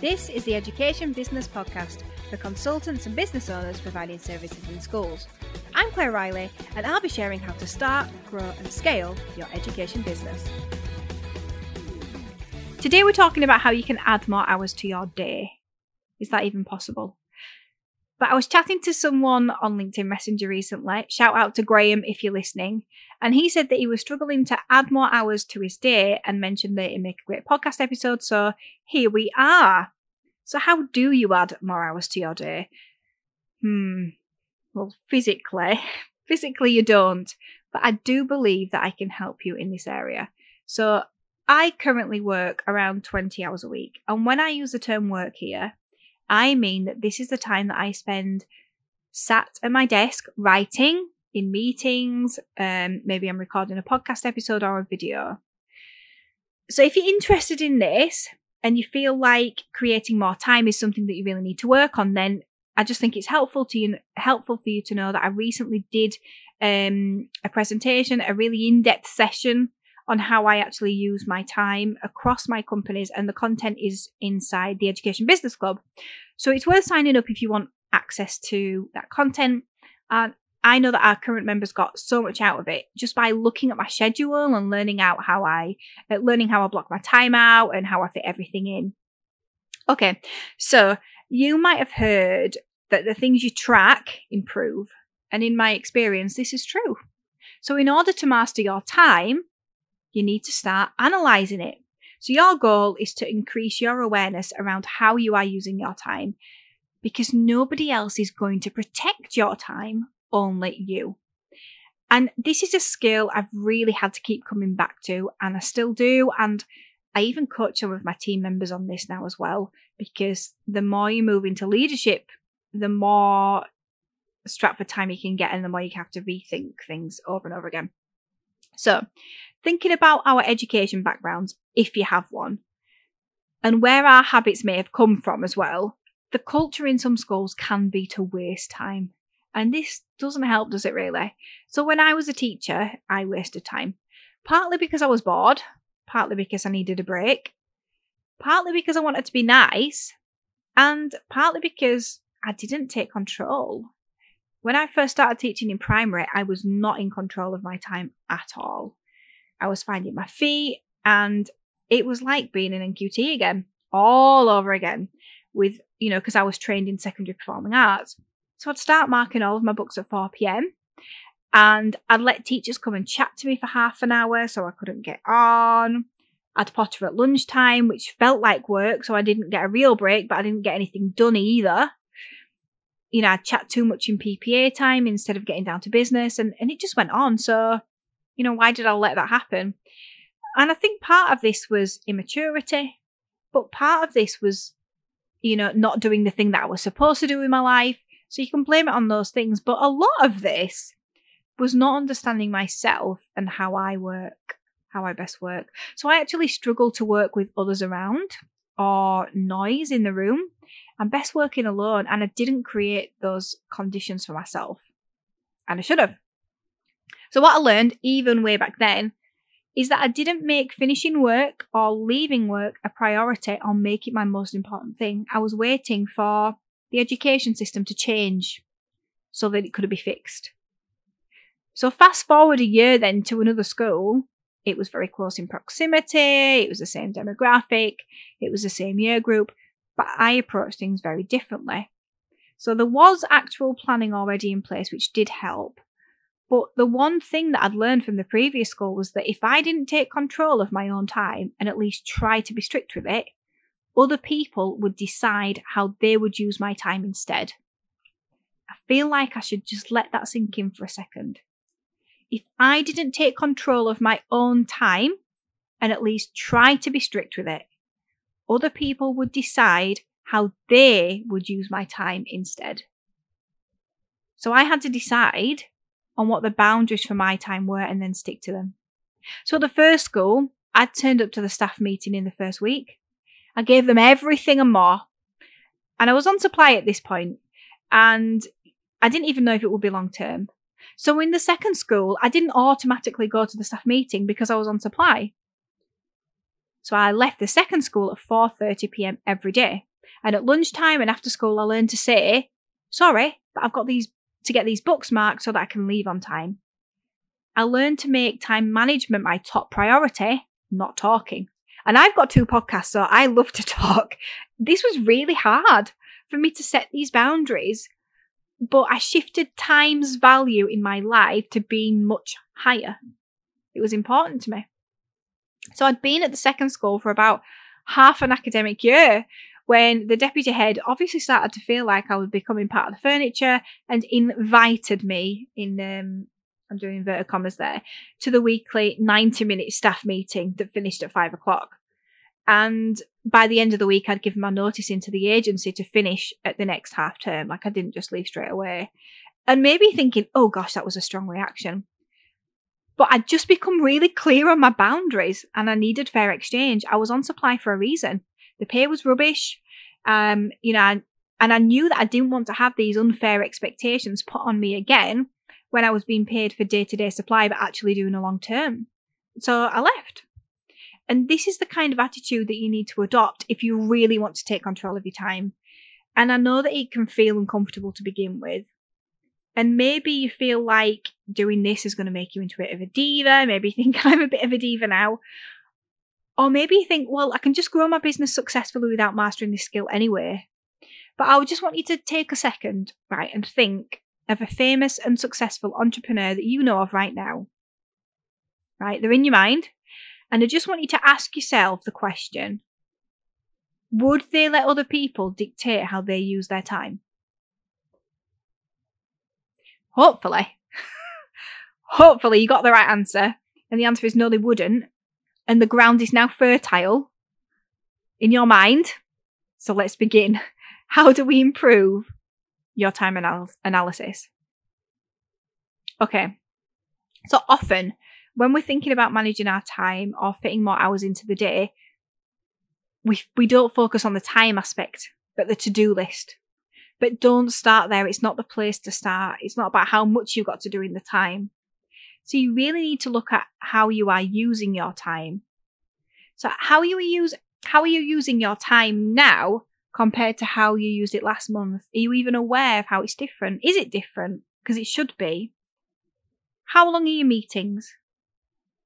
This is the Education Business Podcast for consultants and business owners providing services in schools. I'm Claire Riley, and I'll be sharing how to start, grow, and scale your education business. Today, we're talking about how you can add more hours to your day. Is that even possible? But I was chatting to someone on LinkedIn Messenger recently. Shout out to Graham if you're listening. And he said that he was struggling to add more hours to his day and mentioned that it'd make a great podcast episode. So here we are. So, how do you add more hours to your day? Hmm. Well, physically, physically you don't. But I do believe that I can help you in this area. So, I currently work around 20 hours a week. And when I use the term work here, I mean that this is the time that I spend sat at my desk writing in meetings. Um, maybe I'm recording a podcast episode or a video. So if you're interested in this and you feel like creating more time is something that you really need to work on, then I just think it's helpful to you, helpful for you to know that I recently did um, a presentation, a really in-depth session on how I actually use my time across my companies, and the content is inside the Education Business Club. So it's worth signing up if you want access to that content. And I know that our current members got so much out of it just by looking at my schedule and learning out how I uh, learning how I block my time out and how I fit everything in. Okay, so you might have heard that the things you track improve, and in my experience, this is true. So, in order to master your time, you need to start analyzing it. So, your goal is to increase your awareness around how you are using your time because nobody else is going to protect your time, only you. And this is a skill I've really had to keep coming back to, and I still do. And I even coach some of my team members on this now as well, because the more you move into leadership, the more strapped for time you can get, and the more you have to rethink things over and over again. So, thinking about our education backgrounds, if you have one, and where our habits may have come from as well, the culture in some schools can be to waste time. And this doesn't help, does it really? So when I was a teacher, I wasted time. Partly because I was bored, partly because I needed a break, partly because I wanted to be nice, and partly because I didn't take control. When I first started teaching in primary, I was not in control of my time at all. I was finding my feet, and it was like being an NQT again, all over again, with, you know, because I was trained in secondary performing arts. So I'd start marking all of my books at 4 pm, and I'd let teachers come and chat to me for half an hour so I couldn't get on. I'd potter at lunchtime, which felt like work, so I didn't get a real break, but I didn't get anything done either. You know, I'd chat too much in PPA time instead of getting down to business, and, and it just went on. So you know, why did I let that happen? And I think part of this was immaturity, but part of this was, you know, not doing the thing that I was supposed to do in my life. So you can blame it on those things. But a lot of this was not understanding myself and how I work, how I best work. So I actually struggled to work with others around or noise in the room. I'm best working alone, and I didn't create those conditions for myself. And I should have. So, what I learned, even way back then, is that I didn't make finishing work or leaving work a priority or make it my most important thing. I was waiting for the education system to change so that it could be fixed. So, fast forward a year then to another school. It was very close in proximity, it was the same demographic, it was the same year group, but I approached things very differently. So, there was actual planning already in place, which did help. But the one thing that I'd learned from the previous school was that if I didn't take control of my own time and at least try to be strict with it, other people would decide how they would use my time instead. I feel like I should just let that sink in for a second. If I didn't take control of my own time and at least try to be strict with it, other people would decide how they would use my time instead. So I had to decide on what the boundaries for my time were and then stick to them. So at the first school, I'd turned up to the staff meeting in the first week. I gave them everything and more. And I was on supply at this point, and I didn't even know if it would be long term. So in the second school, I didn't automatically go to the staff meeting because I was on supply. So I left the second school at 4:30 p.m. every day. And at lunchtime and after school, I learned to say, sorry, but I've got these to get these books marked so that I can leave on time. I learned to make time management my top priority, not talking. And I've got two podcasts, so I love to talk. This was really hard for me to set these boundaries, but I shifted time's value in my life to being much higher. It was important to me. So I'd been at the second school for about half an academic year when the deputy head obviously started to feel like I was becoming part of the furniture and invited me in um, I'm doing inverted commas there, to the weekly 90 minute staff meeting that finished at five o'clock. And by the end of the week, I'd given my notice into the agency to finish at the next half term. Like I didn't just leave straight away. And maybe thinking, oh gosh, that was a strong reaction. But I'd just become really clear on my boundaries and I needed fair exchange. I was on supply for a reason. The pay was rubbish. Um, you know, and I knew that I didn't want to have these unfair expectations put on me again when I was being paid for day to day supply, but actually doing a long term. So I left. And this is the kind of attitude that you need to adopt if you really want to take control of your time. And I know that it can feel uncomfortable to begin with. And maybe you feel like doing this is going to make you into a bit of a diva. Maybe you think I'm a bit of a diva now. Or maybe you think, well, I can just grow my business successfully without mastering this skill anyway. But I would just want you to take a second, right, and think of a famous and successful entrepreneur that you know of right now. Right? They're in your mind. And I just want you to ask yourself the question Would they let other people dictate how they use their time? Hopefully. Hopefully, you got the right answer. And the answer is no, they wouldn't. And the ground is now fertile in your mind. So let's begin. How do we improve your time anal- analysis. Okay. So often when we're thinking about managing our time or fitting more hours into the day, we, we don't focus on the time aspect, but the to-do list. But don't start there. It's not the place to start. It's not about how much you've got to do in the time. So you really need to look at how you are using your time. So how you use how are you using your time now compared to how you used it last month? Are you even aware of how it's different? Is it different? Because it should be. How long are your meetings?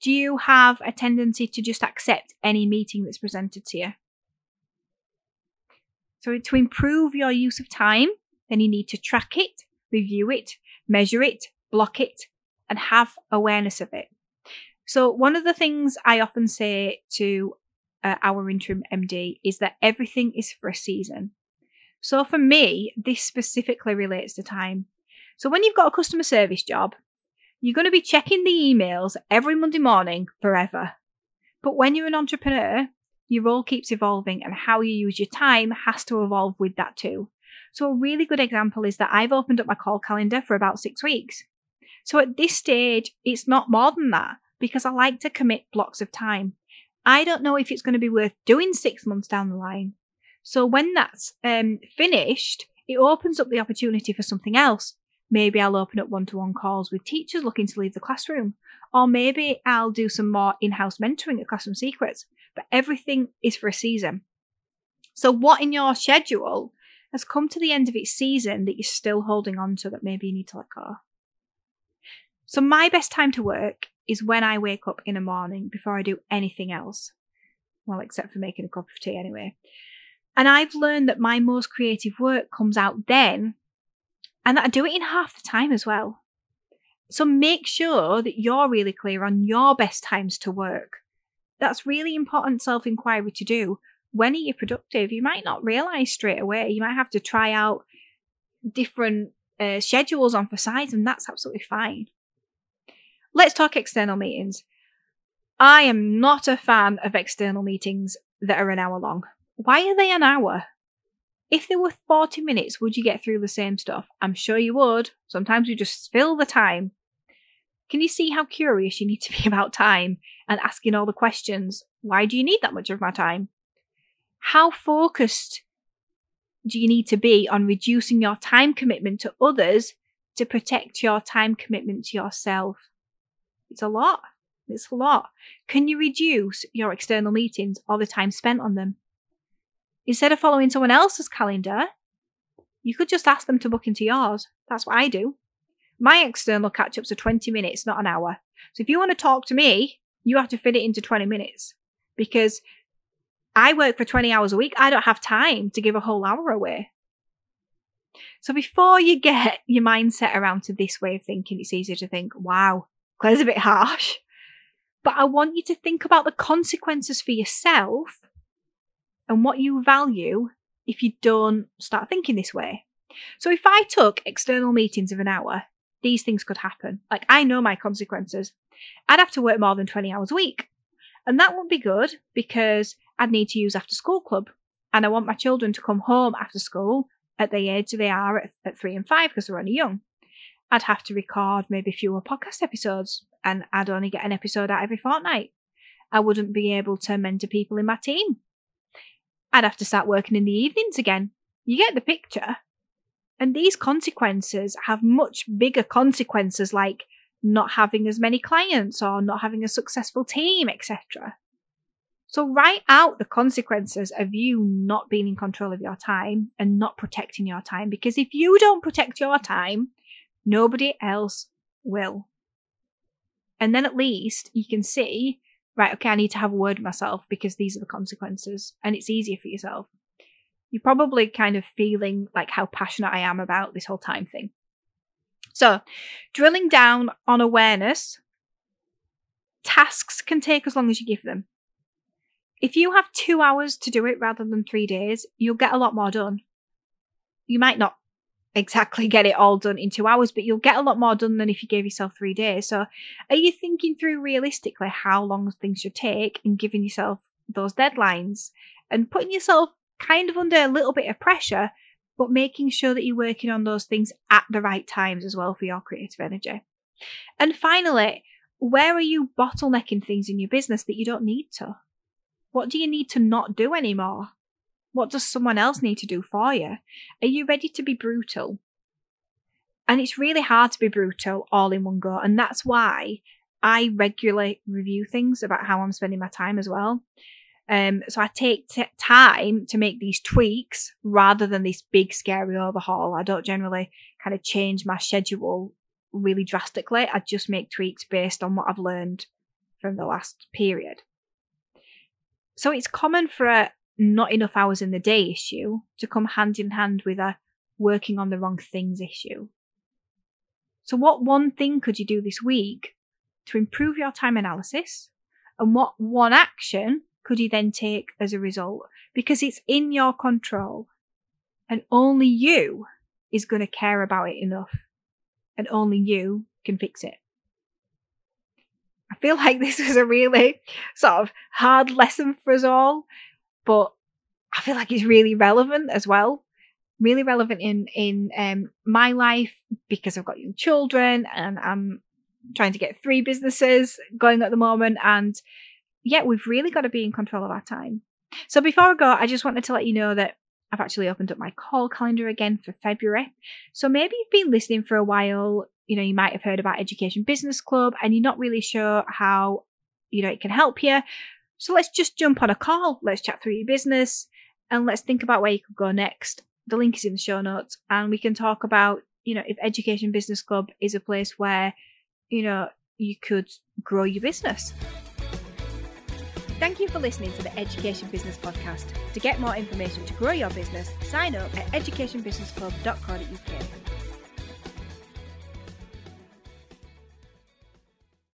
Do you have a tendency to just accept any meeting that's presented to you? So, to improve your use of time, then you need to track it, review it, measure it, block it, and have awareness of it. So, one of the things I often say to uh, our interim MD is that everything is for a season. So for me, this specifically relates to time. So when you've got a customer service job, you're going to be checking the emails every Monday morning forever. But when you're an entrepreneur, your role keeps evolving and how you use your time has to evolve with that too. So a really good example is that I've opened up my call calendar for about six weeks. So at this stage, it's not more than that because I like to commit blocks of time. I don't know if it's going to be worth doing six months down the line. So when that's um, finished, it opens up the opportunity for something else. Maybe I'll open up one to one calls with teachers looking to leave the classroom. Or maybe I'll do some more in house mentoring at Classroom Secrets. But everything is for a season. So, what in your schedule has come to the end of its season that you're still holding on to that maybe you need to let go? So, my best time to work is when I wake up in the morning before I do anything else. Well, except for making a cup of tea anyway. And I've learned that my most creative work comes out then and that I do it in half the time as well. So make sure that you're really clear on your best times to work. That's really important self inquiry to do. When are you productive? You might not realize straight away. You might have to try out different uh, schedules on for size, and that's absolutely fine. Let's talk external meetings. I am not a fan of external meetings that are an hour long. Why are they an hour? If they were 40 minutes, would you get through the same stuff? I'm sure you would. Sometimes you just fill the time. Can you see how curious you need to be about time and asking all the questions? Why do you need that much of my time? How focused do you need to be on reducing your time commitment to others to protect your time commitment to yourself? It's a lot. It's a lot. Can you reduce your external meetings or the time spent on them? Instead of following someone else's calendar, you could just ask them to book into yours. That's what I do. My external catch ups are 20 minutes, not an hour. So if you want to talk to me, you have to fit it into 20 minutes because I work for 20 hours a week. I don't have time to give a whole hour away. So before you get your mindset around to this way of thinking, it's easier to think, wow, Claire's a bit harsh. But I want you to think about the consequences for yourself and what you value if you don't start thinking this way. So if I took external meetings of an hour, these things could happen. Like I know my consequences. I'd have to work more than 20 hours a week. And that wouldn't be good because I'd need to use after school club. And I want my children to come home after school at the age they are at, at three and five because they're only young. I'd have to record maybe fewer podcast episodes and I'd only get an episode out every fortnight. I wouldn't be able to mentor people in my team. I'd have to start working in the evenings again. You get the picture. And these consequences have much bigger consequences like not having as many clients or not having a successful team, etc. So write out the consequences of you not being in control of your time and not protecting your time because if you don't protect your time, nobody else will. And then at least you can see, right, okay, I need to have a word with myself because these are the consequences and it's easier for yourself. You're probably kind of feeling like how passionate I am about this whole time thing. So, drilling down on awareness, tasks can take as long as you give them. If you have two hours to do it rather than three days, you'll get a lot more done. You might not exactly get it all done in two hours, but you'll get a lot more done than if you gave yourself three days. So, are you thinking through realistically how long things should take and giving yourself those deadlines and putting yourself kind of under a little bit of pressure but making sure that you're working on those things at the right times as well for your creative energy. And finally, where are you bottlenecking things in your business that you don't need to? What do you need to not do anymore? What does someone else need to do for you? Are you ready to be brutal? And it's really hard to be brutal all in one go. And that's why I regularly review things about how I'm spending my time as well. Um, so I take t- time to make these tweaks rather than this big scary overhaul. I don't generally kind of change my schedule really drastically. I just make tweaks based on what I've learned from the last period. So it's common for a not enough hours in the day issue to come hand in hand with a working on the wrong things issue. So what one thing could you do this week to improve your time analysis? And what one action could you then take as a result? Because it's in your control and only you is going to care about it enough and only you can fix it. I feel like this was a really sort of hard lesson for us all, but I feel like it's really relevant as well. Really relevant in in um, my life because I've got young children and I'm trying to get three businesses going at the moment, and yeah, we've really got to be in control of our time. So before I go, I just wanted to let you know that I've actually opened up my call calendar again for February. So maybe you've been listening for a while, you know, you might have heard about Education Business Club and you're not really sure how, you know, it can help you. So let's just jump on a call. Let's chat through your business and let's think about where you could go next. The link is in the show notes and we can talk about, you know, if Education Business Club is a place where, you know, you could grow your business. Thank you for listening to the Education Business Podcast. To get more information to grow your business, sign up at educationbusinessclub.co.uk.